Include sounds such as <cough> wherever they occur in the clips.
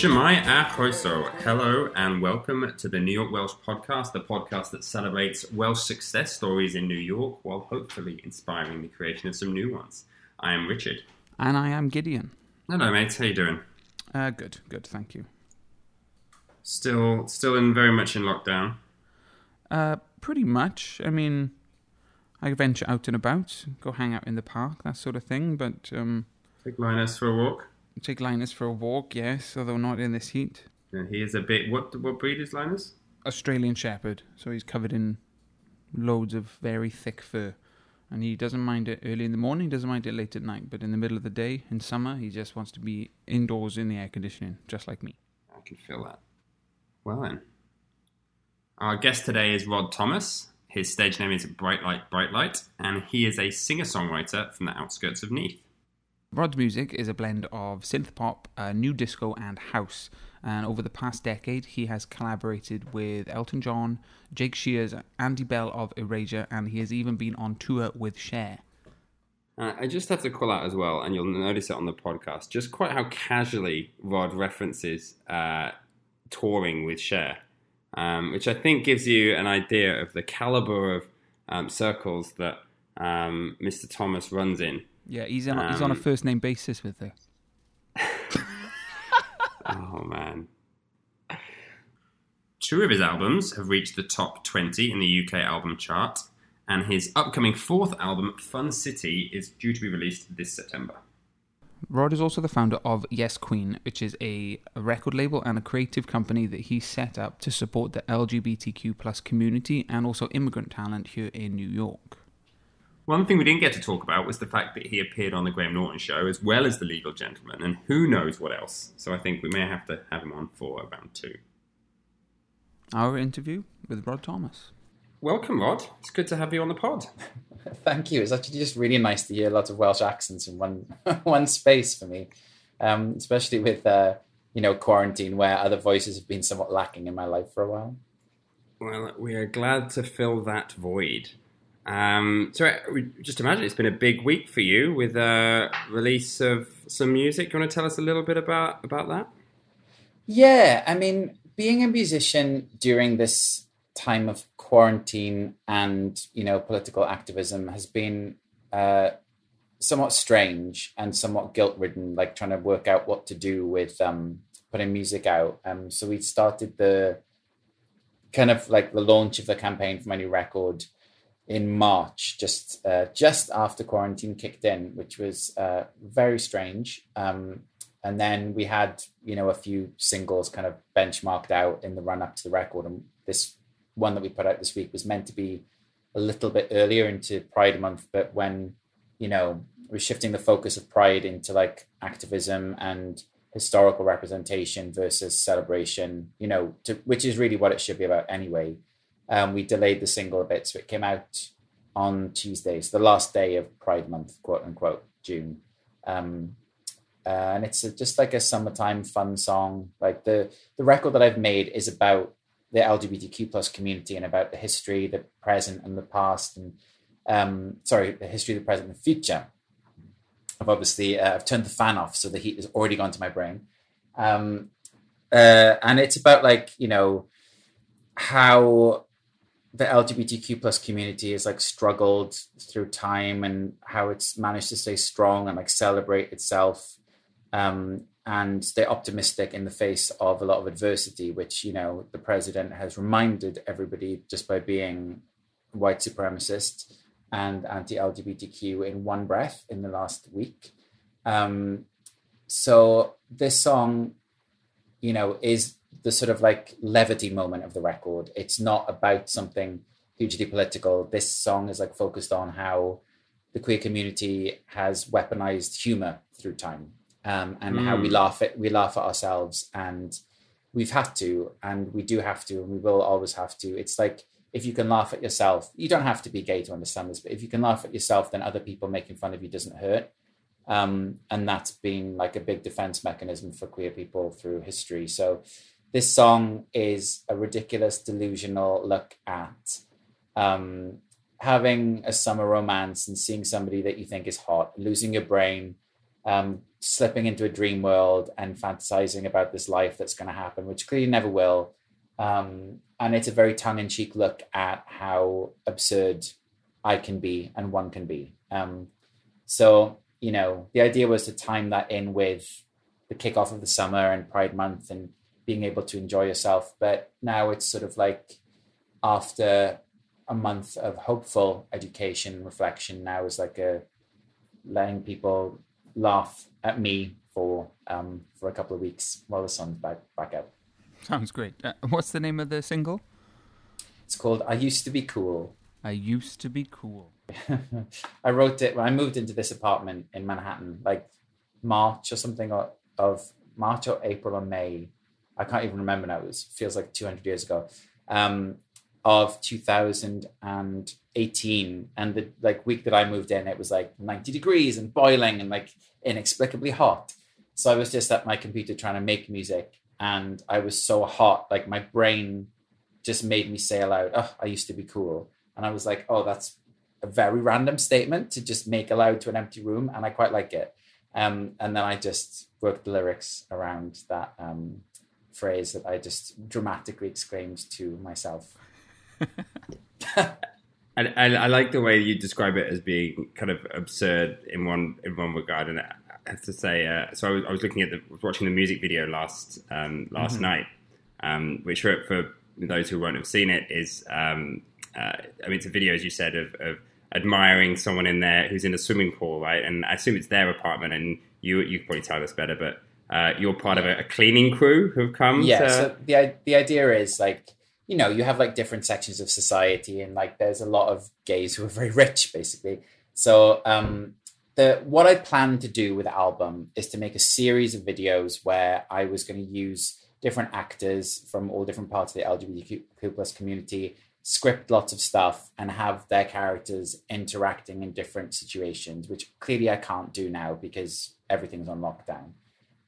Shemai Ahoso, hello and welcome to the New York Welsh podcast, the podcast that celebrates Welsh success stories in New York while hopefully inspiring the creation of some new ones. I am Richard. And I am Gideon. Hello, mates. How you doing? Uh, good, good, thank you. Still, still in very much in lockdown. Uh, pretty much. I mean, I venture out and about, go hang out in the park, that sort of thing. But um, Take Linus for a walk. Take Linus for a walk, yes, although not in this heat. Yeah, he is a bit. What what breed is Linus? Australian Shepherd, so he's covered in loads of very thick fur. And he doesn't mind it early in the morning, he doesn't mind it late at night, but in the middle of the day, in summer, he just wants to be indoors in the air conditioning, just like me. I can feel that. Well then, our guest today is Rod Thomas. His stage name is Bright Light, Bright Light, and he is a singer-songwriter from the outskirts of Neath. Rod's music is a blend of synth pop, uh, new disco, and house. And over the past decade, he has collaborated with Elton John, Jake Shears, Andy Bell of Erasure, and he has even been on tour with Cher. Uh, I just have to call out as well, and you'll notice it on the podcast, just quite how casually Rod references uh, touring with Cher, um, which I think gives you an idea of the caliber of um, circles that um, Mr. Thomas runs in. Yeah, he's on, he's on a Um, first name basis with her. <laughs> Oh man. Two of his albums have reached the top 20 in the UK album chart, and his upcoming fourth album, Fun City, is due to be released this September. Rod is also the founder of Yes Queen, which is a, a record label and a creative company that he set up to support the LGBTQ plus community and also immigrant talent here in New York. One thing we didn't get to talk about was the fact that he appeared on the Graham Norton show as well as the Legal Gentleman, and who knows what else. So I think we may have to have him on for round two. Our interview with Rod Thomas. Welcome, Rod. It's good to have you on the pod. <laughs> Thank you. It's actually just really nice to hear lots of Welsh accents in one <laughs> one space for me, um, especially with uh, you know quarantine, where other voices have been somewhat lacking in my life for a while. Well, we are glad to fill that void. Um, so, uh, just imagine it's been a big week for you with a release of some music. You want to tell us a little bit about about that? Yeah, I mean, being a musician during this time of quarantine and you know political activism has been uh, somewhat strange and somewhat guilt ridden. Like trying to work out what to do with um, putting music out. Um, so we started the kind of like the launch of the campaign for my new record in March, just uh, just after quarantine kicked in, which was uh, very strange. Um, and then we had you know a few singles kind of benchmarked out in the run up to the record, and this one that we put out this week was meant to be a little bit earlier into Pride Month, but when you know we're shifting the focus of Pride into like activism and historical representation versus celebration, you know, to, which is really what it should be about anyway. Um, we delayed the single a bit, so it came out on Tuesdays, the last day of Pride Month, quote unquote, June. Um, uh, and it's a, just like a summertime fun song. Like the the record that I've made is about the LGBTQ plus community and about the history, the present, and the past, and um, sorry, the history, the present, and the future. I've obviously uh, I've turned the fan off, so the heat has already gone to my brain. Um, uh, and it's about like you know how the LGBTQ plus community has like struggled through time and how it's managed to stay strong and like celebrate itself um, and stay optimistic in the face of a lot of adversity, which you know the president has reminded everybody just by being white supremacist and anti-LGBTQ in one breath in the last week. Um, so this song, you know, is the sort of like levity moment of the record. It's not about something hugely political. This song is like focused on how the queer community has weaponized humor through time um, and how we Mm. laugh at we laugh at ourselves and we've had to and we do have to and we will always have to. It's like if you can laugh at yourself, you don't have to be gay to understand this, but if you can laugh at yourself, then other people making fun of you doesn't hurt. Um, and that's been like a big defense mechanism for queer people through history. So this song is a ridiculous, delusional look at um, having a summer romance and seeing somebody that you think is hot, losing your brain, um, slipping into a dream world and fantasizing about this life that's going to happen, which clearly never will. Um, and it's a very tongue-in-cheek look at how absurd I can be and one can be. Um, so you know, the idea was to time that in with the kickoff of the summer and Pride Month and being able to enjoy yourself. But now it's sort of like after a month of hopeful education and reflection, now is like a letting people laugh at me for um, for a couple of weeks while the sun's back back out. Sounds great. Uh, what's the name of the single? It's called "I Used to Be Cool." I used to be cool. <laughs> I wrote it when I moved into this apartment in Manhattan, like March or something of, of March or April or May. I can't even remember now. It feels like 200 years ago. Um, of 2018, and the like week that I moved in, it was like 90 degrees and boiling and like inexplicably hot. So I was just at my computer trying to make music, and I was so hot, like my brain just made me say aloud, "Oh, I used to be cool." And I was like, "Oh, that's a very random statement to just make aloud to an empty room, and I quite like it. Um, and then I just worked the lyrics around that um, phrase that I just dramatically exclaimed to myself. <laughs> I, I, I, like the way you describe it as being kind of absurd in one in one regard, and I have to say, uh, so I was, I was, looking at the watching the music video last um, last mm-hmm. night, um, which for, for, those who won't have seen it is, um, uh, I mean, it's a video as you said of, of admiring someone in there who's in a swimming pool, right? And I assume it's their apartment, and you you can probably tell us better, but uh, you're part of a, a, cleaning crew who've come. Yeah. To... So the the idea is like you know you have like different sections of society, and like there's a lot of gays who are very <laughs> rich, basically. So um, the what I plan to do with the album is to make a series of videos where I was going to use different actors from all different parts of the LGBTQ plus community script lots of stuff and have their characters interacting in different situations, which clearly I can't do now because everything's on lockdown.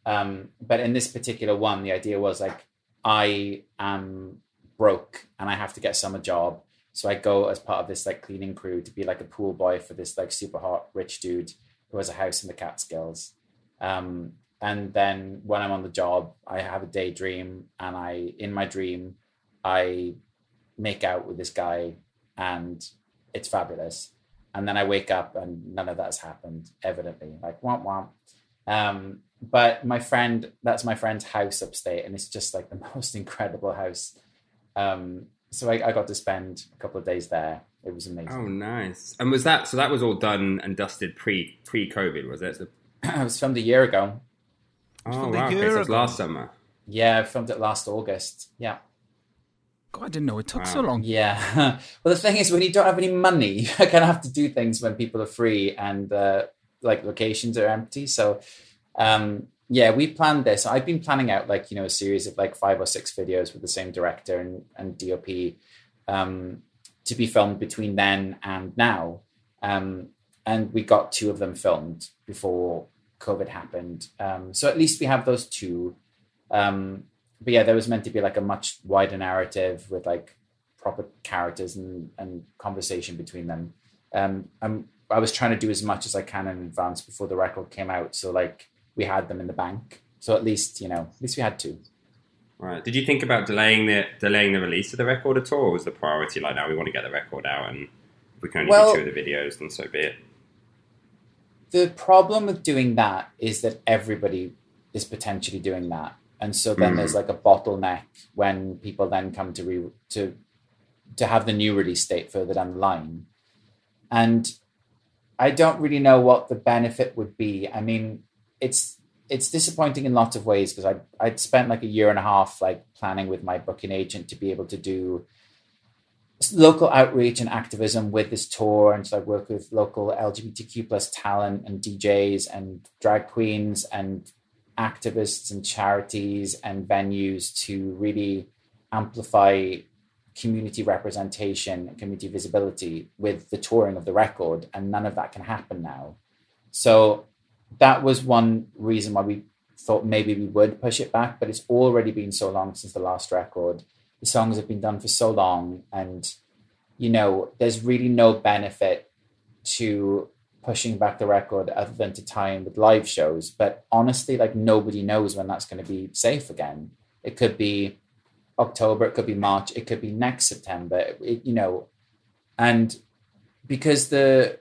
Um, but in this particular one, the idea was like, I am broke and I have to get some job. So I go as part of this like cleaning crew to be like a pool boy for this like super hot rich dude who has a house in the Catskills. Um, and then when I'm on the job, I have a daydream and I, in my dream, I make out with this guy and it's fabulous. And then I wake up and none of that has happened, evidently. Like womp womp. Um, but my friend, that's my friend's house upstate, and it's just like the <laughs> most incredible house. Um, so I, I got to spend a couple of days there. It was amazing. Oh, nice! And was that so? That was all done and dusted pre pre COVID, was it? <clears throat> it was filmed a year ago. Oh wow! Okay, so it was last summer. Yeah, I filmed it last August. Yeah. God, I didn't know it took wow. so long. Yeah. <laughs> well, the thing is, when you don't have any money, <laughs> you kind of have to do things when people are free and uh, like locations are empty. So, um, yeah, we planned this. I've been planning out like you know a series of like five or six videos with the same director and, and DOP um, to be filmed between then and now. Um, and we got two of them filmed before COVID happened. Um, so at least we have those two. Um, but yeah, there was meant to be like a much wider narrative with like proper characters and, and conversation between them. Um, I was trying to do as much as I can in advance before the record came out. So like we had them in the bank. So at least, you know, at least we had two. Right. Did you think about delaying the delaying the release of the record at all, or was the priority like now we want to get the record out and we can only well, do two of the videos, then so be it? The problem with doing that is that everybody is potentially doing that and so then mm. there's like a bottleneck when people then come to re- to to have the new release date further down the line and i don't really know what the benefit would be. I mean it's it's disappointing in lots of ways because I I'd spent like a year and a half like planning with my booking agent to be able to do local outreach and activism with this tour and so I work with local LGBTQ plus talent and DJs and drag queens and activists and charities and venues to really amplify community representation community visibility with the touring of the record and none of that can happen now so that was one reason why we thought maybe we would push it back but it's already been so long since the last record the songs have been done for so long and you know there's really no benefit to pushing back the record other than to tie in with live shows. But honestly, like nobody knows when that's going to be safe again. It could be October, it could be March, it could be next September. It, you know, and because the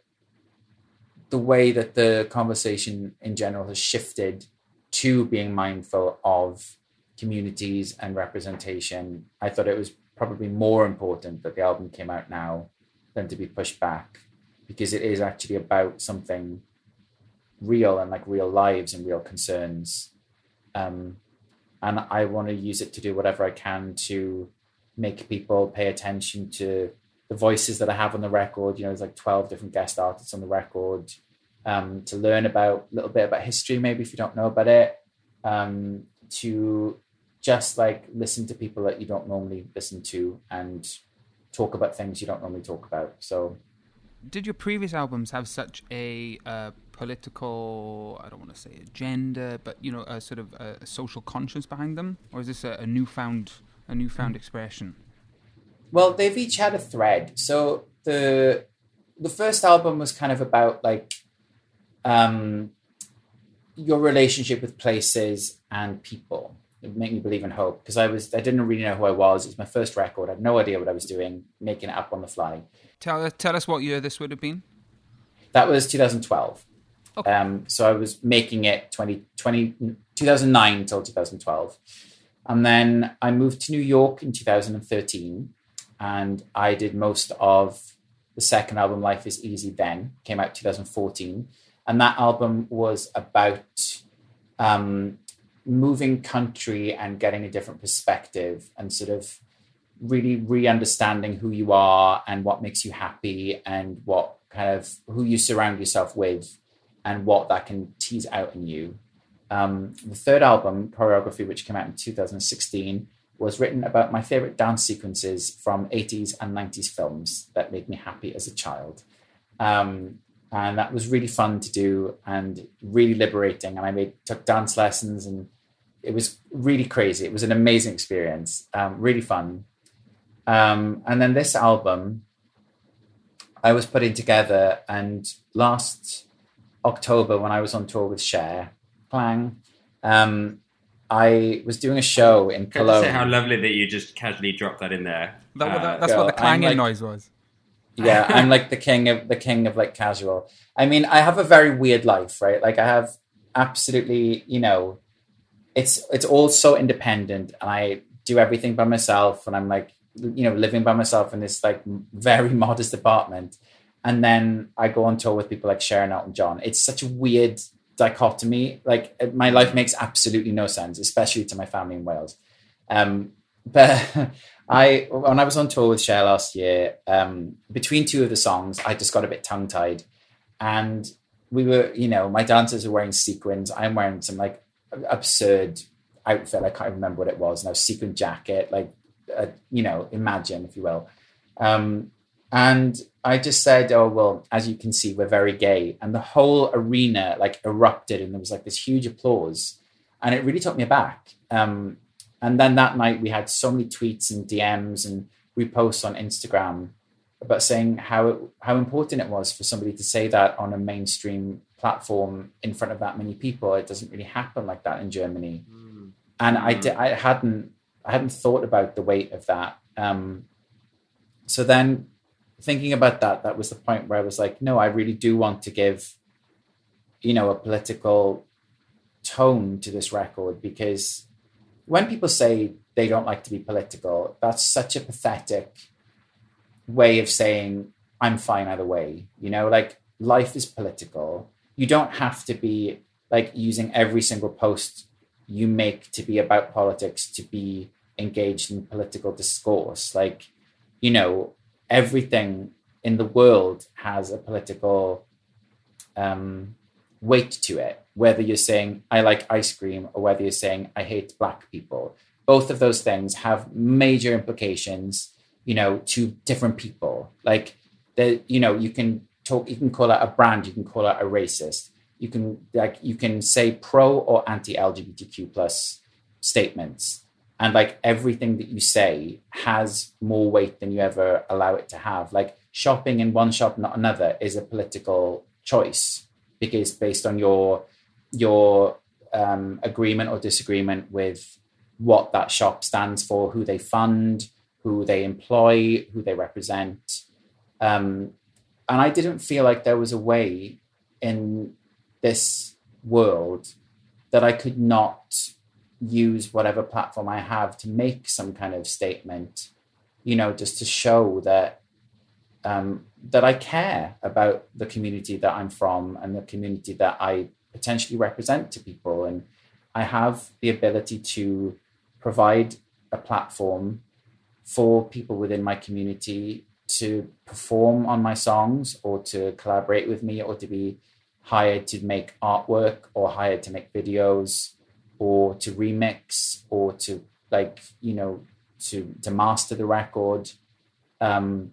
the way that the conversation in general has shifted to being mindful of communities and representation, I thought it was probably more important that the album came out now than to be pushed back because it is actually about something real and like real lives and real concerns. Um, and I want to use it to do whatever I can to make people pay attention to the voices that I have on the record. You know, there's like 12 different guest artists on the record. Um, to learn about a little bit about history, maybe if you don't know about it. Um, to just like listen to people that you don't normally listen to and talk about things you don't normally talk about. So, did your previous albums have such a uh, political, I don't want to say agenda, but you know, a sort of a social conscience behind them, or is this a, a newfound a newfound expression? Well, they've each had a thread. So the the first album was kind of about like um, your relationship with places and people. It made me believe in hope because I was I didn't really know who I was. It was my first record. I had no idea what I was doing, making it up on the fly. Tell tell us what year this would have been. That was 2012. Okay. Um, so I was making it 20, 20, 2009 until 2012. And then I moved to New York in 2013 and I did most of the second album, Life is Easy, then came out 2014. And that album was about um, moving country and getting a different perspective and sort of really re-understanding who you are and what makes you happy and what kind of who you surround yourself with and what that can tease out in you. Um, the third album, Choreography, which came out in 2016, was written about my favorite dance sequences from 80s and 90s films that made me happy as a child. Um, and that was really fun to do and really liberating. And I made took dance lessons, and it was really crazy. It was an amazing experience, um, really fun. Um, and then this album, I was putting together, and last October when I was on tour with Cher, Clang, um, I was doing a show in Can Cologne. Say how lovely that you just casually dropped that in there. That, uh, that, that's what the clanging like, noise was. yeah, I'm like the king of the king of like casual. I mean, I have a very weird life, right? Like I have absolutely, you know, it's it's all so independent, and I do everything by myself, and I'm like, you know, living by myself in this like very modest apartment, and then I go on tour with people like Cher and Elton John. It's such a weird dichotomy. Like my life makes absolutely no sense, especially to my family in Wales. Um, <laughs> but I, when I was on tour with Cher last year, um, between two of the songs, I just got a bit tongue tied, and we were, you know, my dancers were wearing sequins. I'm wearing some like absurd outfit. I can't remember what it was. Now sequin jacket, like, uh, you know, imagine if you will. Um, and I just said, "Oh well, as you can see, we're very gay," and the whole arena like erupted, and there was like this huge applause, and it really took me aback. Um, and then that night, we had so many tweets and DMs and reposts on Instagram about saying how it, how important it was for somebody to say that on a mainstream platform in front of that many people. It doesn't really happen like that in Germany, mm. and I mm. I hadn't I hadn't thought about the weight of that. Um, so then thinking about that, that was the point where I was like, no, I really do want to give, you know, a political tone to this record because when people say they don't like to be political, that's such a pathetic way of saying I'm fine either way. You know, like life is political. You don't have to be like using every single post you make to be about politics to be engaged in political discourse. Like, you know, everything in the world has a political um, weight to it. Whether you're saying I like ice cream or whether you're saying I hate black people, both of those things have major implications. You know, to different people. Like that, you know, you can talk. You can call out a brand. You can call out a racist. You can like you can say pro or anti LGBTQ plus statements and like everything that you say has more weight than you ever allow it to have like shopping in one shop not another is a political choice because based on your your um, agreement or disagreement with what that shop stands for, who they fund, who they employ, who they represent. Um, and I didn't feel like there was a way in this world that I could not use whatever platform I have to make some kind of statement, you know, just to show that um, that I care about the community that I'm from and the community that I potentially represent to people. And I have the ability to provide a platform for people within my community to perform on my songs or to collaborate with me or to be hired to make artwork or hired to make videos or to remix or to like you know to to master the record um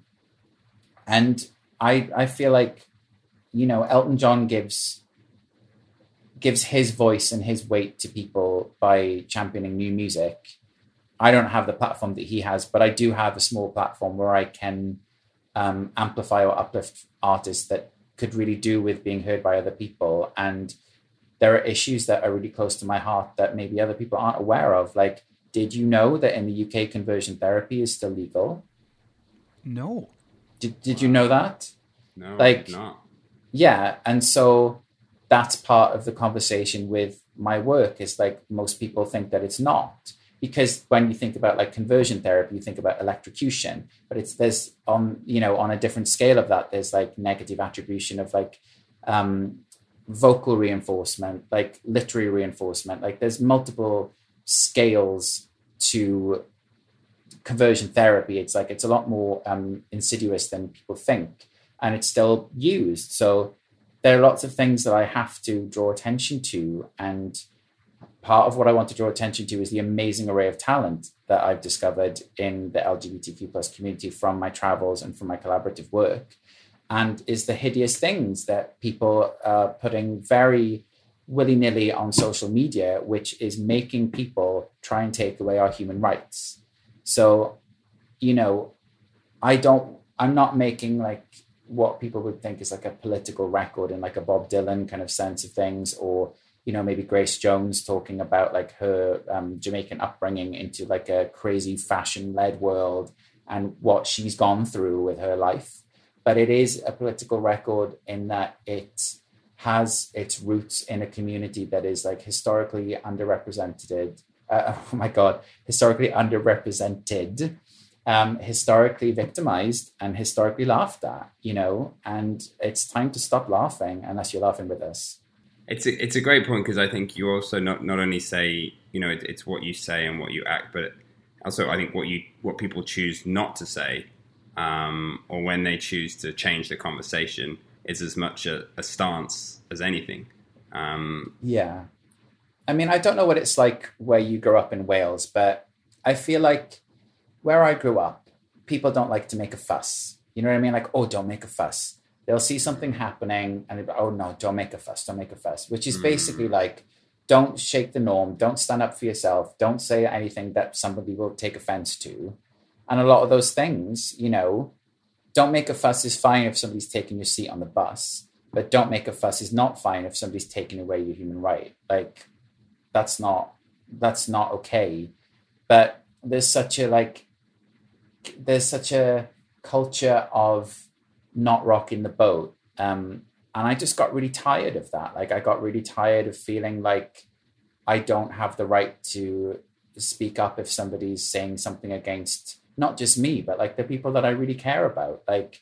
and i i feel like you know elton john gives gives his voice and his weight to people by championing new music. I don't have the platform that he has, but I do have a small platform where I can um, amplify or uplift artists that could really do with being heard by other people. And there are issues that are really close to my heart that maybe other people aren't aware of. Like, did you know that in the UK conversion therapy is still legal? No. Did, did you know that? No, Like- not. yeah and so that's part of the conversation with my work is like most people think that it's not because when you think about like conversion therapy you think about electrocution but it's there's on you know on a different scale of that there's like negative attribution of like um vocal reinforcement like literary reinforcement like there's multiple scales to conversion therapy it's like it's a lot more um insidious than people think and it's still used so there are lots of things that I have to draw attention to. And part of what I want to draw attention to is the amazing array of talent that I've discovered in the LGBTQ plus community from my travels and from my collaborative work. And is the hideous things that people are putting very willy nilly on social media, which is making people try and take away our human rights. So, you know, I don't, I'm not making like what people would think is like a political record in like a Bob Dylan kind of sense of things, or you know maybe Grace Jones talking about like her um, Jamaican upbringing into like a crazy fashion led world and what she's gone through with her life. But it is a political record in that it has its roots in a community that is like historically underrepresented. Uh, <laughs> oh my god, historically underrepresented um, historically victimized and historically laughed at, you know, and it's time to stop laughing unless you're laughing with us. It's a, it's a great point because I think you also not not only say you know it, it's what you say and what you act, but also I think what you what people choose not to say, um, or when they choose to change the conversation, is as much a, a stance as anything. Um, Yeah. I mean, I don't know what it's like where you grew up in Wales, but I feel like where I grew up, people don't like to make a fuss. You know what I mean? Like, oh, don't make a fuss. They'll see something happening and they'll be, oh, no, don't make a fuss, don't make a fuss, which is Mm. basically like, don't shake the norm, don't stand up for yourself, don't say anything that somebody will take offense to. And a lot of those things, you know, don't make a fuss is fine if somebody's taking your seat on the bus, but don't make a fuss is not fine if somebody's taking away your human right. Like, that's not that's not okay. But there's such a like there's such a culture of not rocking the boat. Um, and I just got really tired of that. Like I got really tired of feeling like I don't have the right to speak up if somebody's saying something against not just me, but like the people that I really care about. Like,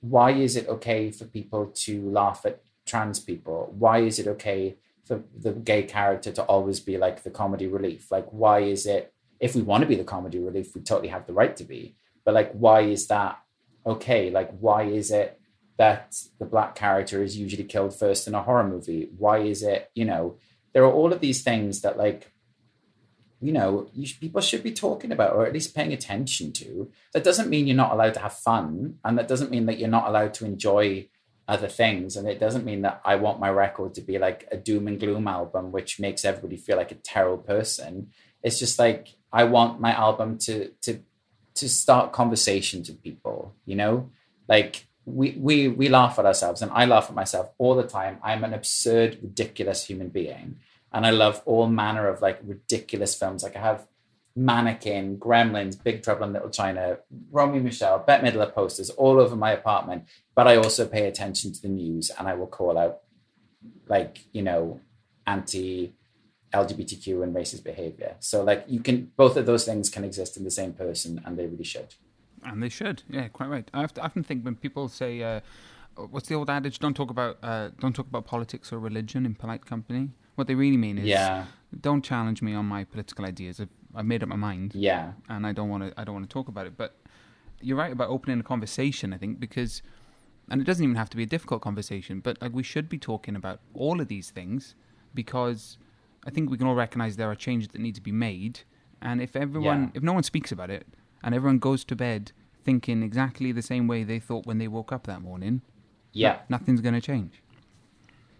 why is it okay for people to laugh at trans people? Why is it okay for the gay character to always be like the comedy relief? Like, why is it if we want to be the comedy relief, we totally have the right to be. But like, why is that okay? Like, why is it that the black character is usually killed first in a horror movie? Why is it, you know, there are all of these things that like, you know, you people should be talking about or at least paying attention to. That doesn't mean you're not allowed to have fun, and that doesn't mean that you're not allowed to enjoy other things. And it doesn't mean that I want my record to be like a doom and gloom album, which makes everybody feel like a terrible person. It's just like I want my album to to to start conversations with people, you know? Like we we we laugh at ourselves, and I laugh at myself all the time. I'm an absurd, ridiculous human being, and I love all manner of like ridiculous films. Like I have Mannequin, Gremlins, Big Trouble in Little China, Romy Michele, Bette Midler posters all over my apartment. But I also pay attention to the news, and I will call out like you know anti LGBTQ and racist behavior. So like you can both of those things can exist in the same person, and they really should. And they should, yeah, quite right. I, often think when people say, uh, "What's the old adage? Don't talk about uh, don't talk about politics or religion in polite company." What they really mean is, yeah, don't challenge me on my political ideas. I've, I've made up my mind, yeah, and I don't want to. I don't want to talk about it. But you're right about opening a conversation. I think because, and it doesn't even have to be a difficult conversation. But like we should be talking about all of these things because I think we can all recognize there are changes that need to be made. And if everyone, Yeah. if no one speaks about it, and everyone goes to bed thinking exactly the same way they thought when they woke up that morning, yeah. nothing's going to change.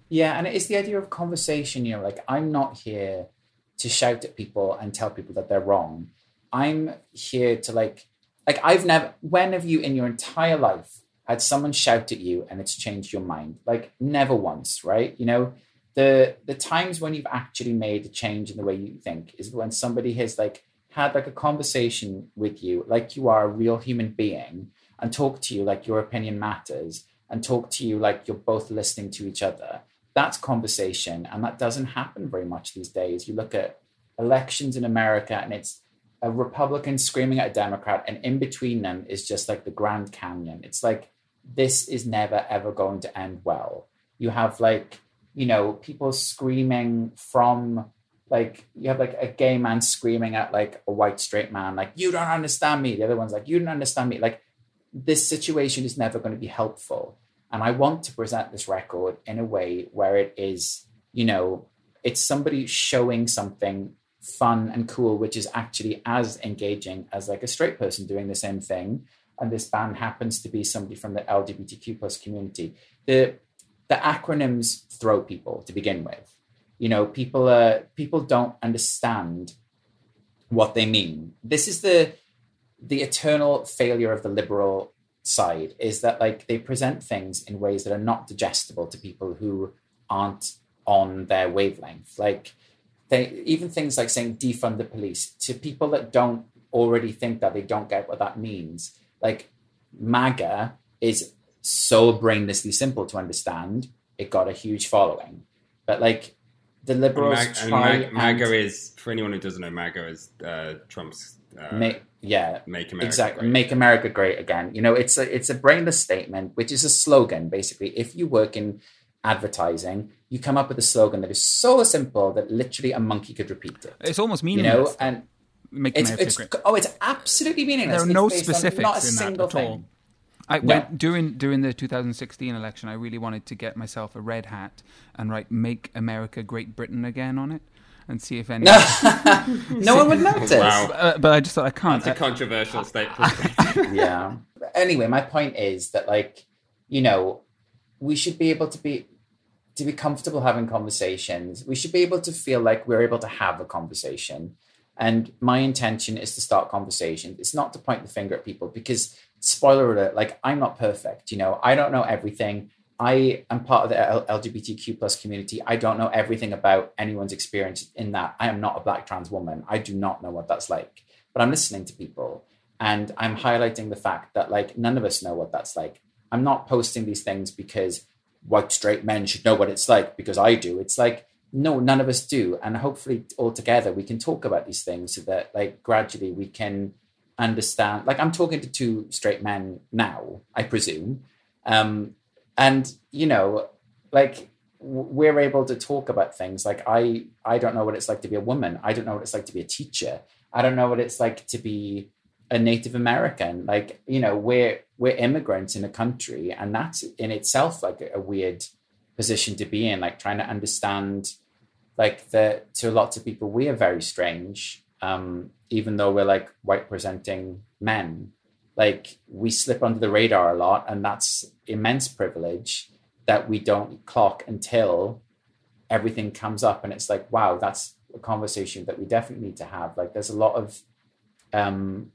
Yeah, and it's the idea of conversation. You know, like I'm not here to shout at people and tell people that they're wrong. I'm here to like, like I've never. When have you in your entire life had someone shout at you and it's changed your mind? Like never once, right? You know, the the times when you've actually made a change in the way you think is when somebody has like had like a conversation with you, like you are a real human being, and talk to you like your opinion matters, and talk to you like you're both listening to each other that's conversation and that doesn't happen very much these days. You look at elections in america and it's a republican screaming at a democrat and in between them is just like the grand canyon. It's like this is never ever going to end well. You have like you know people screaming from like you have like a gay man screaming at like a white straight man like you don't understand me. The other one's like you don't understand me. Like this situation is never going to be helpful and I want to present this record in a way where it is, you know, it's somebody showing something fun and cool, which is actually as engaging as like a straight person doing the same thing. And this band happens to be somebody from the LGBTQ plus community. The the acronyms throw people to begin with. You know, people uh, people don't understand what they mean. This is the the eternal failure of the liberal side is that like they present things in ways that are not digestible to people who aren't on their wavelength. Like they even things like saying defund the police to people that don't already think that they don't get what that means. Like maga is so brainlessly simple to understand it got a huge following. But like the liberals Mag- and try Mag- MAGA and is for anyone who doesn't know, MAGA is uh, Trump's uh, make yeah Make America exactly Great. make america great again you know it's a it's a brainless statement which is a slogan basically if you work in advertising you come up with a slogan that is so simple that literally a monkey could repeat it It's almost you meaningless. know and Make it's America it's great. oh it's absolutely meaningless There are no based on specifics not a in that single at thing all. I No. went during during the 2016 election. I really wanted to get myself a red hat and write "Make America Great Britain Again" on it, and see if any. no <laughs> one would <laughs> notice Wow. Uh, but I just thought I can't. That's a Uh, controversial <laughs> statement. yeah. Anyway, my point is that like, you know, we should be able to be to be comfortable having conversations. We should be able to feel like we're able to have a conversation. And my intention is to start conversations. It's not to point the finger at people because spoiler alert, like I'm not perfect, you know, I don't know everything. I am part of the LGBTQ plus community. I don't know everything about anyone's experience in that. I am not a black trans woman. I do not know what that's like. But I'm listening to people and I'm highlighting the fact that like none of us know what that's like. I'm not posting these things because white straight men should know what it's like because I do. It's like no, none of us do, and hopefully all together we can talk about these things so that like gradually we can understand. Like I'm talking to two straight men now, I presume, um, and you know, like we're able to talk about things. Like I, I don't know what it's like to be a woman. I don't know what it's like to be a teacher. I don't know what it's like to be a Native American. Like, you know, we're we're immigrants in a country, and that's in itself like a, weird position to be in. Like trying to understand, like the to lots of people, we are very strange. Um, even though we're like white presenting men, like we slip under the radar a lot, and that's immense privilege that we don't clock until everything comes up, and it's like, wow, that's a conversation that we definitely need to have. Like, there's a lot of um,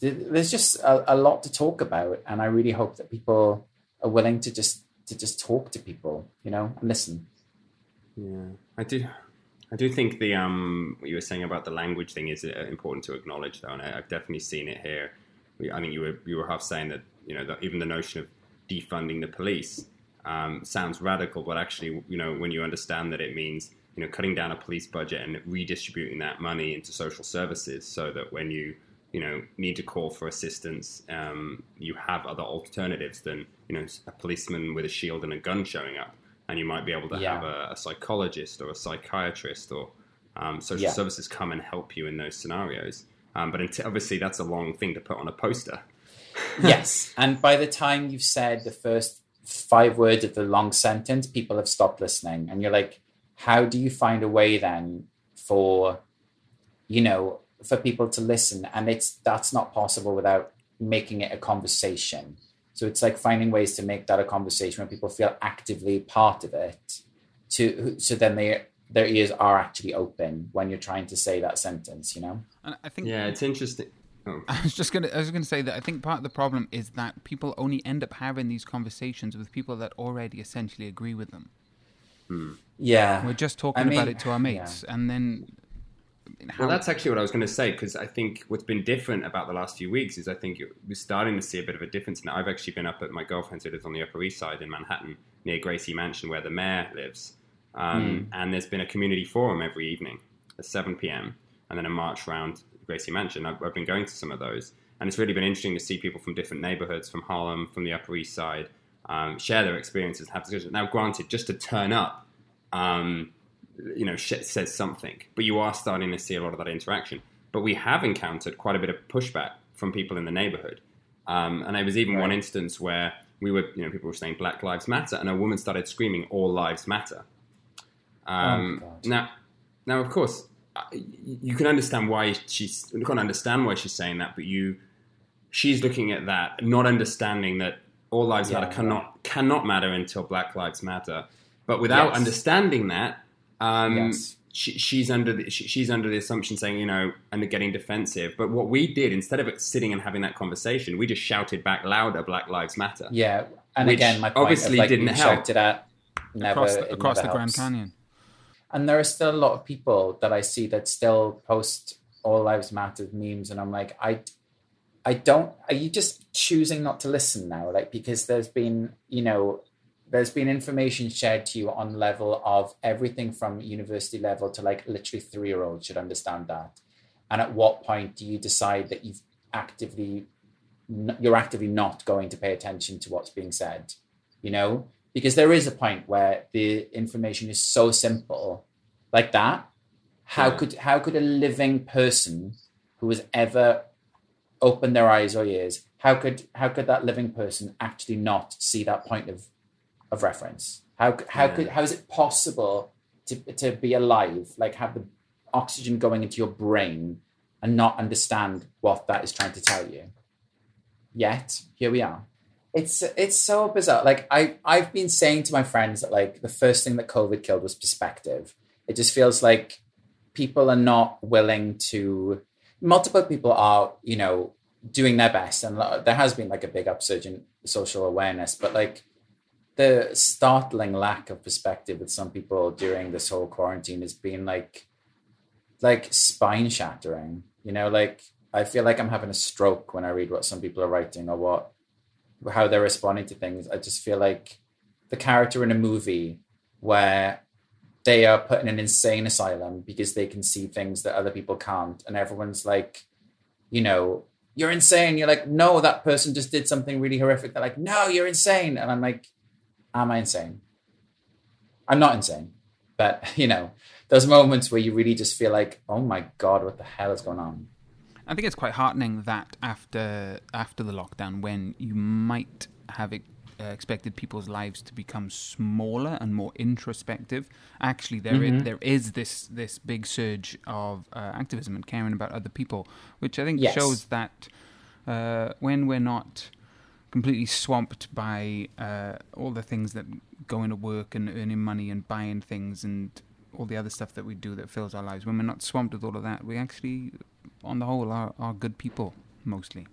there's just a, a lot to talk about and i really hope that people are willing to just to just talk to people, you know, and listen. Yeah, I do. I do think the um what you were saying about the language thing is uh, important to acknowledge, though, and I, have definitely seen it here. I think you were you were half saying that you know that even the notion of defunding the police um, sounds radical, but actually, you know, when you understand that it means you know cutting down a police budget and redistributing that money into social services, so that when you you know need to call for assistance, um, you have other alternatives than you know a policeman with a shield and a gun showing up and you might be able to yeah. have a, a, psychologist or a psychiatrist or um, social yeah. services come and help you in those scenarios. Um, but obviously, that's a long thing to put on a poster. <laughs> yes, and by the time you've said the first five words of the long sentence, people have stopped listening, and you're like, how do you find a way then for, you know, for people to listen? And it's that's not possible without making it a conversation so it's like finding ways to make that a conversation where people feel actively part of it. To so then they their ears are actually open when you're trying to say that sentence. You know. And I think yeah, it's interesting. Oh. <laughs> I was just gonna I was gonna say that I think part of the problem is that people only end up having these conversations with people that already essentially agree with them. Hmm. Yeah, we're just talking I mean, about it to our mates, yeah. and then how... Well, that's actually what I was going to say because I think what's been different about the last few weeks is I think we're starting to see a bit of a difference. And I've actually been up at my girlfriend's who lives on the Upper East Side in Manhattan near Gracie Mansion where the mayor lives. Um, mm. And there's been a community forum every evening at 7 p.m. and then a march around Gracie Mansion. I've, I've been going to some of those. And it's really been interesting to see people from different neighborhoods, from Harlem, from the Upper East Side, um, share their experiences, have discussions. Now, granted, just to turn up, um, you know says something, but you are starting to see a lot of that interaction. But we have encountered quite a bit of pushback from people in the neighborhood, um, and there was even right. one instance where we were, you know, people were saying Black Lives Matter, and a woman started screaming All Lives Matter. Um, oh, now, now, of course, uh, you can understand why she's you can't understand why she's saying that, but you, she's looking at that, not understanding that all lives yeah, matter cannot right. cannot matter until Black Lives Matter. But without yes. understanding that, um, yes. She, she's under the, she, she's under the assumption saying you know and getting defensive. But what we did instead of sitting and having that conversation, we just shouted back louder, "Black Lives Matter." Yeah, and again, my obviously like, didn't help. At, never, across the, across the Grand Canyon. And there are still a lot of people that I see that still post "All Lives Matter" memes, and I'm like, I, I don't. Are you just choosing not to listen now? Like because there's been you know there's been information shared to you on level of everything from university level to like literally three year olds should understand that and at what point do you decide that you've actively you're actively not going to pay attention to what's being said you know because there is a point where the information is so simple like that how yeah. could how could a living person who has ever opened their eyes or ears how could how could that living person actually not see that point of of reference? How how yeah. could how is it possible to to be alive, like have the oxygen going into your brain and not understand what that is trying to tell you? Yet here we are. It's it's so bizarre. Like I I've been saying to my friends that like the first thing that COVID killed was perspective. It just feels like people are not willing to. Multiple people are you know doing their best, and there has been like a big upsurge in social awareness, but like the startling lack of perspective with some people during this whole quarantine has been like like spine shattering you know like i feel like i'm having a stroke when i read what some people are writing or what how they're responding to things i just feel like the character in a movie where they are put in an insane asylum because they can see things that other people can't and everyone's like you know you're insane you're like no that person just did something really horrific they're like no you're insane and i'm like am I insane? I'm not insane, but <laughs> you know, those moments where you really just feel like, oh my god, what the hell is going on? I think it's quite heartening that after after the lockdown, when you might have it, uh, expected people's lives to become smaller and more introspective, actually there mm-hmm. is, there is this this big surge of uh, activism and caring about other people, which I think yes. shows that uh, when we're not completely swamped by uh, all the things that go into work and earning money and buying things and all the other stuff that we do that fills our lives. When we're not swamped with all of that, we actually, on the whole, are, are good people mostly.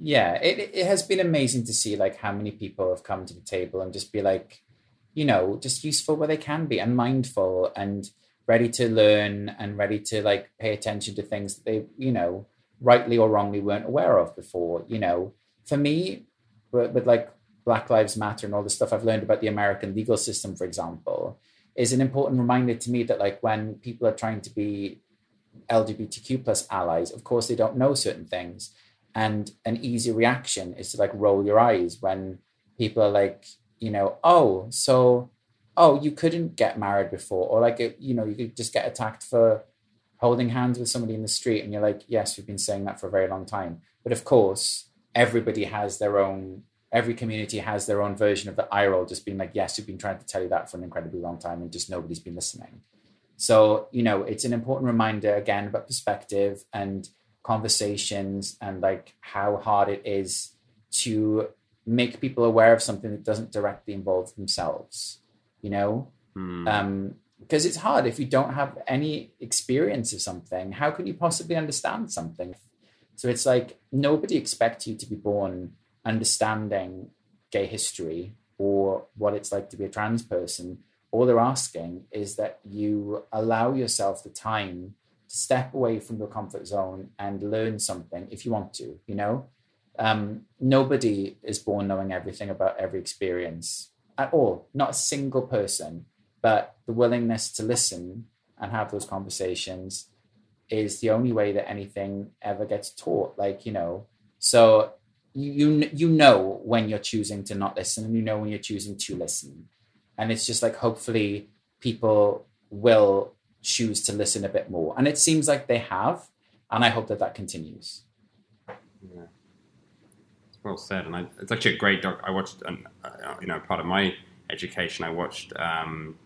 yeah, it it has been amazing to see like how many people have come to the table and just be like, you know, just useful where they can be and mindful and ready to learn and ready to like pay attention to things that they, you know, rightly or wrongly weren't aware of before. You know, for me, with, with like Black Lives Matter and all the stuff I've learned about the American legal system, for example, is an important reminder to me that like when people are trying to be LGBTQ plus allies, of course they don't know certain things. And an easy reaction is to like roll your eyes when people are like, you know, oh, so oh, you couldn't get married before, or like you know, you could just get attacked for holding hands with somebody in the street, and you're like, yes, we've been saying that for a very long time. But of course, everybody has their own. Every community has their own version of the eye roll, just being like, yes, we've been trying to tell you that for an incredibly long time, and just nobody's been listening. So, you know, it's an important reminder again about perspective and conversations and like how hard it is to make people aware of something that doesn't directly involve themselves, you know? Hmm. Um, because it's hard if you don't have any experience of something. How can you possibly understand something? So it's like nobody expects you to be born understanding gay history or what it's like to be a trans person all they're asking is that you allow yourself the time to step away from your comfort zone and learn something if you want to you know? Um, nobody is born knowing everything about every experience at all not a single person but the willingness to listen and have those conversations is the only way that anything ever gets taught like you know? So you you know when you're choosing to not listen and you know when you're choosing to listen and it's just like hopefully people will choose to listen a bit more and it seems like they have and i hope that that continues Yeah. Well said, and I, it's actually a great doc. I watched, an, uh, you know, part of my education. I watched um,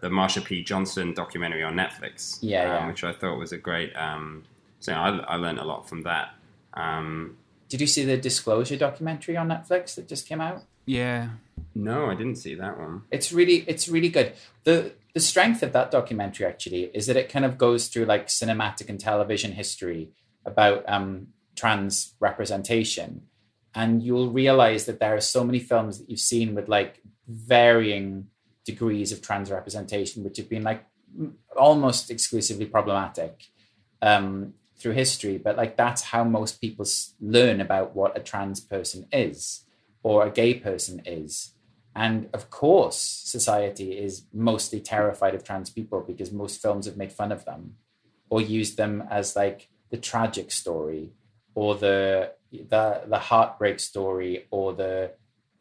the Marsha P. Johnson documentary on Netflix, Yeah, um, yeah. which I thought was a great. Um, so I, I learned a lot from that. Um, did you see the disclosure documentary on netflix that just came out Yeah. no, I didn't see that one. it's really it's really good the the strength of that documentary actually is that it kind of goes through like cinematic and television history about um trans representation and you'll realize that there are so many films that you've seen with like varying degrees of trans representation which have been like almost exclusively problematic um through history but like that's how most people s- learn about what a trans person is or a gay person is and of course, society is mostly terrified of trans people because most films have made fun of them or used them as like the tragic story or the the the heartbreak story or the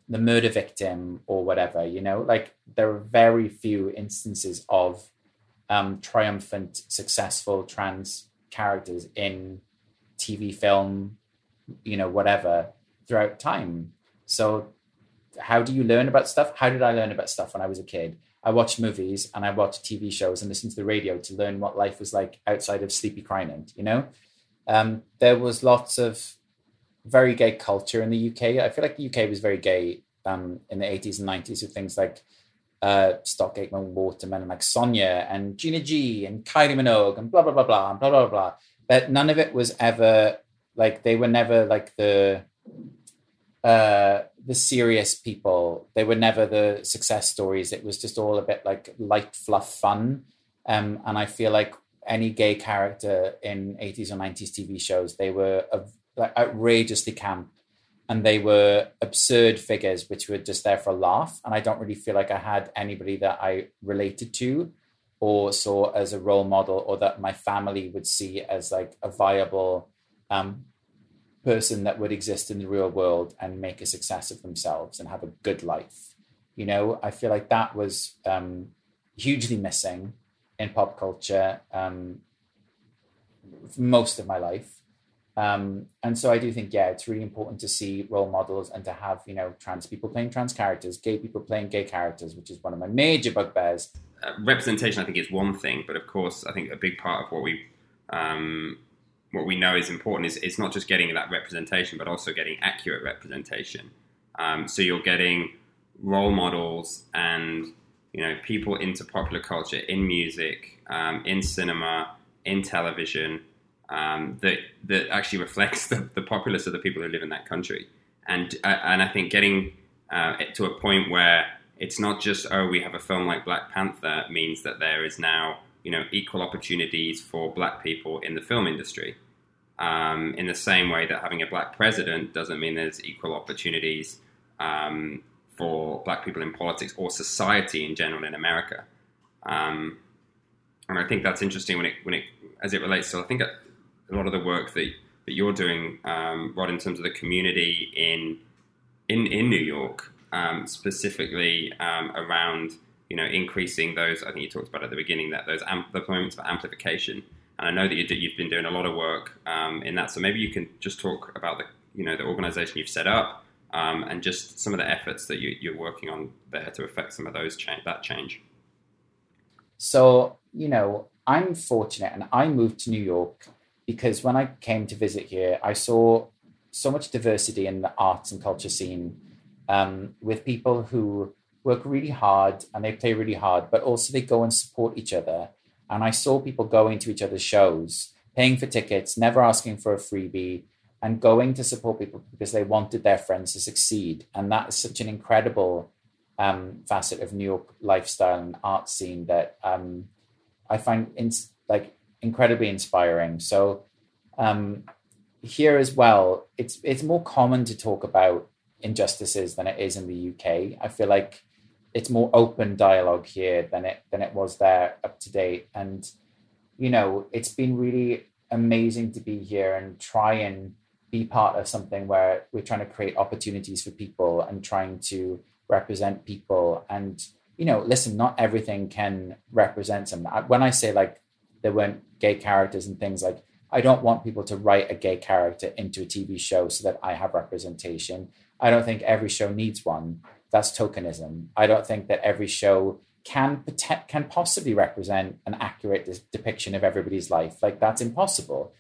the murder victim or whatever. You know, like there are very few instances of um, triumphant, successful trans characters in TV, film, you know, whatever throughout time. So how do you learn about stuff? How did I learn about stuff when I was a kid? I watched movies and I watched TV shows and listened to the radio to learn what life was like outside of Sleepy Crynant, you know? Um, there was lots of very gay culture in the UK. I feel like the UK was very gay um, in the 80s and 90s with things like uh, Stock Aitken Waterman and like Sonia and Gina G and Kylie Minogue and blah, blah, blah, blah, blah, blah, blah. But none of it was ever like, they were never like the, uh, the serious people. They were never the success stories. It was just all a bit like light fluff fun. Um, and I feel like any gay character in 80s or 90s TV shows, they were uh, outrageously camp and they were absurd figures which were just there for a laugh. And I don't really feel like I had anybody that I related to or saw as a role model or that my family would see as like a viable um, person that would exist in the real world and make a success of themselves and have a good life. You know, I feel like that was um, hugely missing in pop culture um, most of my life. Um, and so I do think, yeah, it's really important to see role models and to have, you know, trans people playing trans characters, gay people playing gay characters, which is one of my major bugbears. Uh, representation, I think, is one thing, but of course, I think a big part of what we um, what we know is important is it's not just getting that representation, but also getting accurate representation. Um, so you're getting role models and you know people into popular culture in music, um, in cinema, in television, um, that that actually reflects <laughs> the, the populace of the people who live in that country. And uh, and I think getting uh, to a point where it's not just oh we have a film like Black Panther means that there is now you know equal opportunities for black people in the film industry. Um, in the same way that having a black president doesn't mean there's equal opportunities um, for black people in politics or society in general in America. Um, and I think that's interesting when it when it as it relates to I think a lot of the work that that you're doing, um, Rod, in terms of the community in in in New York, um, specifically um, around you know increasing those. I think you talked about at the beginning that those amp- the moments of amplification. And I know that you have been doing a lot of work um, in that. So maybe you can just talk about the you know the organization you've set up um, and just some of the efforts that you, are working on there to affect some of those change that change. So you know, I'm fortunate, and I moved to New York because when I came to visit here, I saw so much diversity in the arts and culture scene um, with people who work really hard and they play really hard, but also they go and support each other. And I saw people going to each other's shows, paying for tickets, never asking for a freebie, and going to support people because they wanted their friends to succeed. And that is such an incredible um, facet of New York lifestyle and art scene that um, I find in, like incredibly inspiring. So um, here as well, it's it's more common to talk about injustices than it is in the UK. I feel like it's more open dialogue here than it than it was there up to date. And you know, it's been really amazing to be here and try and be part of something where we're trying to create opportunities for people and trying to represent people and you know listen not everything can represent them when i say like there weren't gay characters and things like I don't want people to write a gay character into a TV show so that I have representation. I don't think every show needs one. That's tokenism. I don't think that every show can can possibly represent an accurate depiction of everybody's life. Like that's impossible.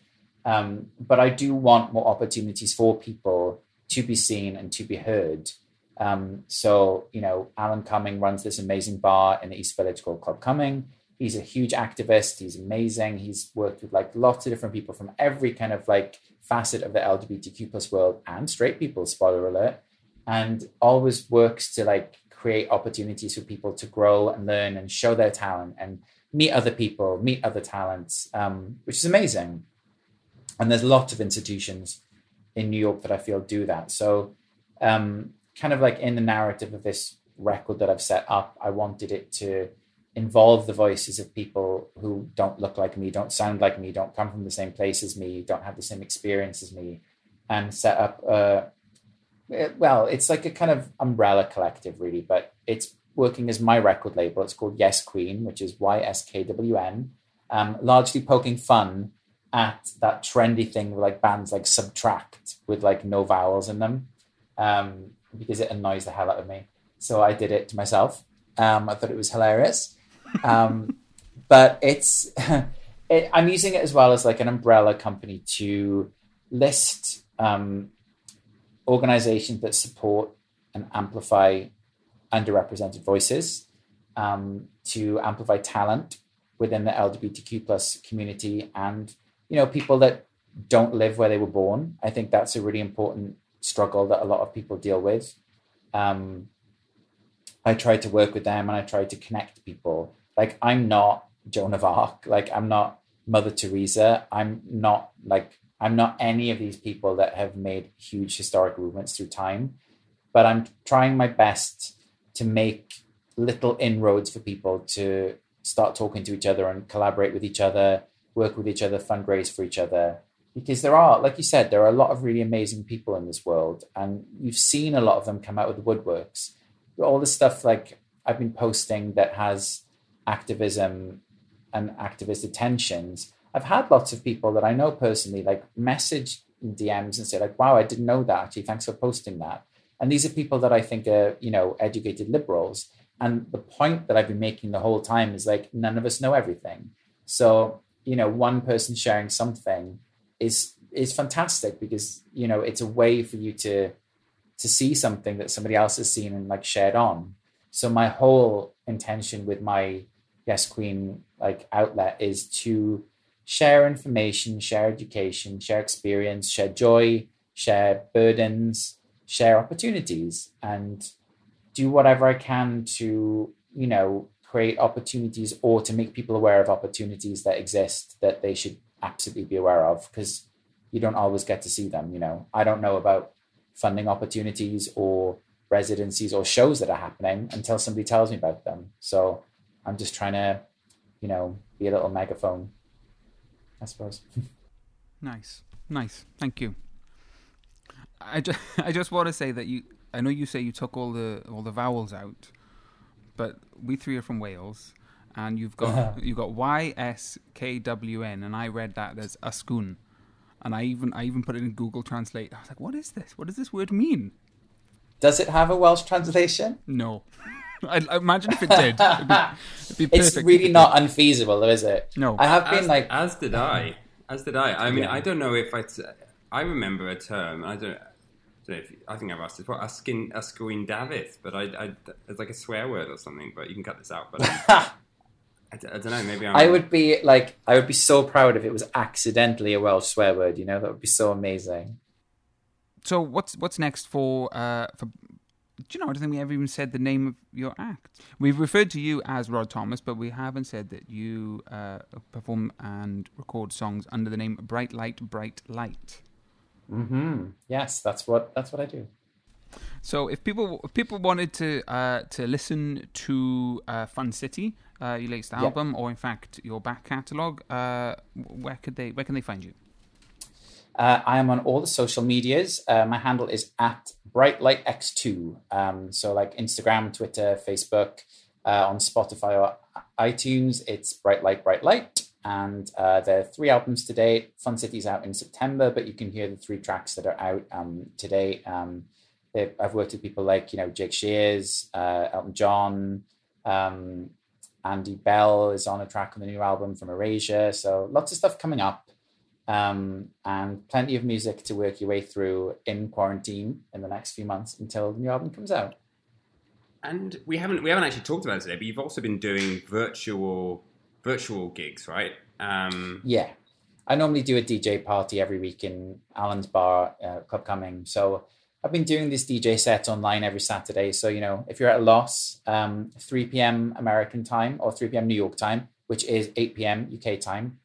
Um, but I do want more opportunities for people to be seen and to be heard. Um, so you know, Alan Cumming runs this amazing bar in the East Village called Club Cumming he's a huge activist. He's amazing. He's worked with like lots of different people from every kind of like facet of the LGBTQ plus world and straight people, spoiler alert, and always works to like create opportunities for people to grow and learn and show their talent and meet other people, meet other talents, um, which is amazing. And there's lots of institutions in New York that I feel do that. So, um, kind of like in the narrative of this record that I've set up, I wanted it to involve the voices of people who don't look like me, don't sound like me, don't come from the same place as me, don't have the same experience as me, and set up a well, it's like a kind of umbrella collective, really, but it's working as my record label. It's called Yes Queen, which is Y S K W N, um, largely poking fun at that trendy thing with like bands like SBTRKT with like no vowels in them, um, because it annoys the hell out of me. So I did it to myself. Um, I thought it was hilarious. Um, <laughs> but it's <laughs> it, I'm using it as well as like an umbrella company to list um, organizations that support and amplify underrepresented voices, um, to amplify talent within the LGBTQ plus community, and you know people that don't live where they were born. I think that's a really important struggle that a lot of people deal with. Um, I try to work with them and I try to connect people like I'm not Joan of Arc. Like I'm not Mother Teresa. I'm not like I'm not any of these people that have made huge historic movements through time. But I'm trying my best to make little inroads for people to start talking to each other and collaborate with each other, work with each other, fundraise for each other. Because there are, like you said, there are a lot of really amazing people in this world, and you've seen a lot of them come out of the woodworks. All the stuff like I've been posting that has activism and activist attentions, I've had lots of people that I know personally like message DMs and say like, "Wow, I didn't know that. Actually, thanks for posting that." And these are people that I think are you know educated liberals. And the point that I've been making the whole time is like none of us know everything. So you know, one person sharing something is is fantastic because you know it's a way for you to to see something that somebody else has seen and like shared on. So my whole intention with my Yes Queen like outlet is to share information, share education, share experience, share joy, share burdens, share opportunities, and do whatever I can to, you know, create opportunities or to make people aware of opportunities that exist that they should absolutely be aware of because you don't always get to see them. You know, I don't know about funding opportunities or residencies or shows that are happening until somebody tells me about them. So I'm just trying to, you know, be a little megaphone, I suppose. <laughs> nice, nice. Thank you. I just, <laughs> I just want to say that you. I know you say you took all the all the vowels out, but we three are from Wales, and you've got <laughs> you've got Y S K W N, and I read that as Ascwn, and I even I even put it in Google Translate. I was like, what is this? What does this word mean? Does it have a Welsh translation? No. <laughs> I, I imagine if it did, it'd be, it'd be <laughs> it's really not unfeasible, though, is it? No. I have been as, like, as did I, as did I. I mean, Yeah. I don't know if I. T- I remember a term. I don't. I, don't know if, I think I've asked it before. Askin Ascoin Davith, but I, I, it's like a swear word or something. But you can cut this out. But um, <laughs> I, d- I don't know. Maybe I'm, I would be like, I would be so proud if it was accidentally a Welsh swear word. You know, that would be so amazing. So what's what's next for uh for? Do you know? I don't think we ever even said the name of your act. We've referred to you as Rod Thomas, but we haven't said that you uh, perform and record songs under the name Bright Light, Bright Light. hmm Yes, that's what that's what I do. So if people if people wanted to uh, to listen to uh, Fun City, uh, your latest Yeah. album, or in fact your back catalogue, uh, where could they where can they find you? Uh, I am on all the social medias. Uh, my handle is at brightlightx2. Um, so like Instagram, Twitter, Facebook, uh, on Spotify or iTunes, it's Bright Light, Bright Light. And uh, there are three albums to date. Fun City's out in September, but you can hear the three tracks that are out um, today. Um, I've worked with people like, you know, Jake Shears, uh, Elton John, um, Andy Bell is on a track on the new album from Erasure. So lots of stuff coming up um, and plenty of music to work your way through in quarantine in the next few months until the new album comes out. And we haven't we haven't actually talked about it today, but you've also been doing virtual virtual gigs, right? Um, Yeah, I normally do a DJ party every week in Alan's Bar, uh, Club Cumming. So I've been doing this DJ set online every Saturday. So you know, if you're at a loss, um, 3 p.m. American time or 3 p.m. New York time, which is 8 p.m. UK time.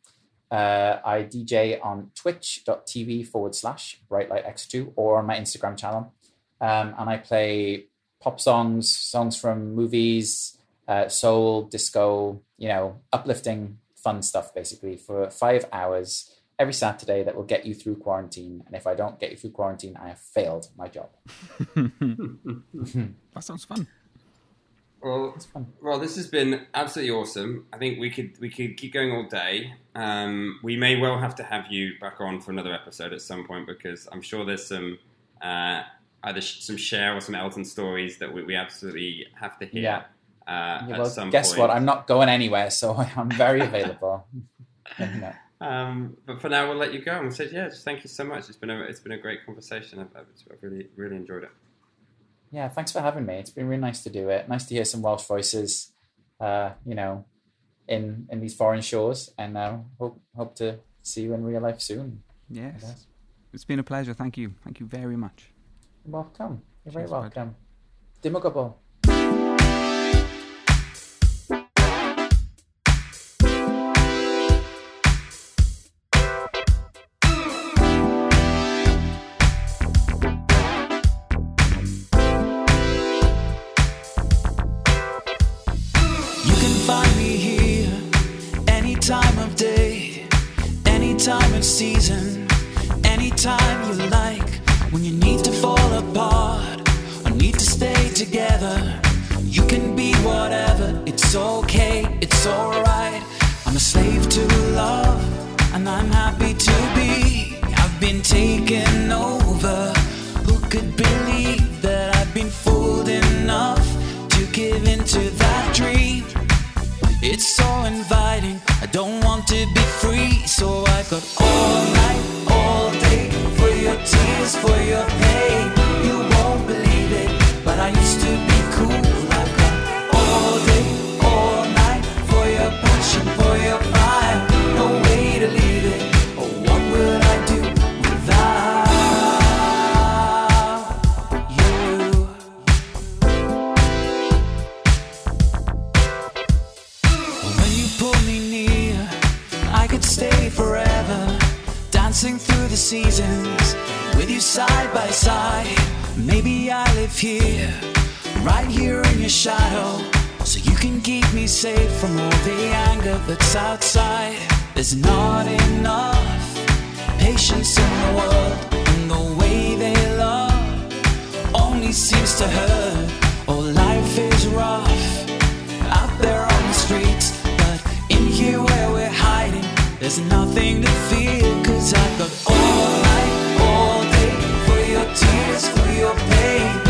Uh, I DJ on twitch.tv forward slash brightlightx2 or on my Instagram channel. Um, and I play pop songs, songs from movies, uh, soul, disco, you know, uplifting, fun stuff basically for five hours every Saturday that will get you through quarantine. And if I don't get you through quarantine, I have failed my job. <laughs> <laughs> That sounds fun. Well, fun. well, this has been absolutely awesome. I think we could we could keep going all day. Um, we may well have to have you back on for another episode at some point because I'm sure there's some uh, either sh- some Cher or some Elton stories that we, we absolutely have to hear. Yeah. Uh, Yeah, well, guess point. what? I'm not going anywhere, so <laughs> I'm very available. <laughs> Um, but for now, we'll let you go. And we said, yeah, just thank you so much. It's been a it's been a great conversation. I've, I've really really enjoyed it. Yeah, thanks for having me. It's been really nice to do it. Nice to hear some Welsh voices, uh, you know, in in these foreign shores, and uh, hope hope to see you in real life soon. Yes, it's been a pleasure. Thank you. Thank you very much. You're welcome. You're very Cheers, bud. welcome. O anger that's outside. There's not enough patience in the world, and the way they love only seems to hurt. Oh, life is rough out there on the streets, but in here where we're hiding, there's nothing to fear. Cause I've got all night, all day for your tears, for your pain.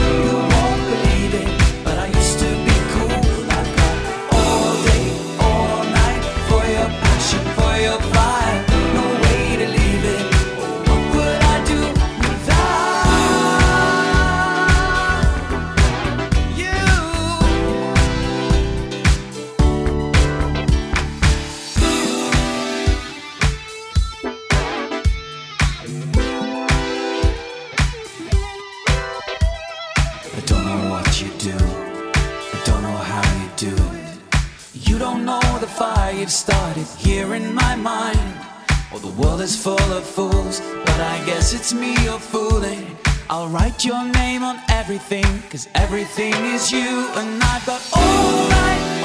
Guess it's me you're fooling. I'll write your name on everything, cause everything is you. And I've got all night,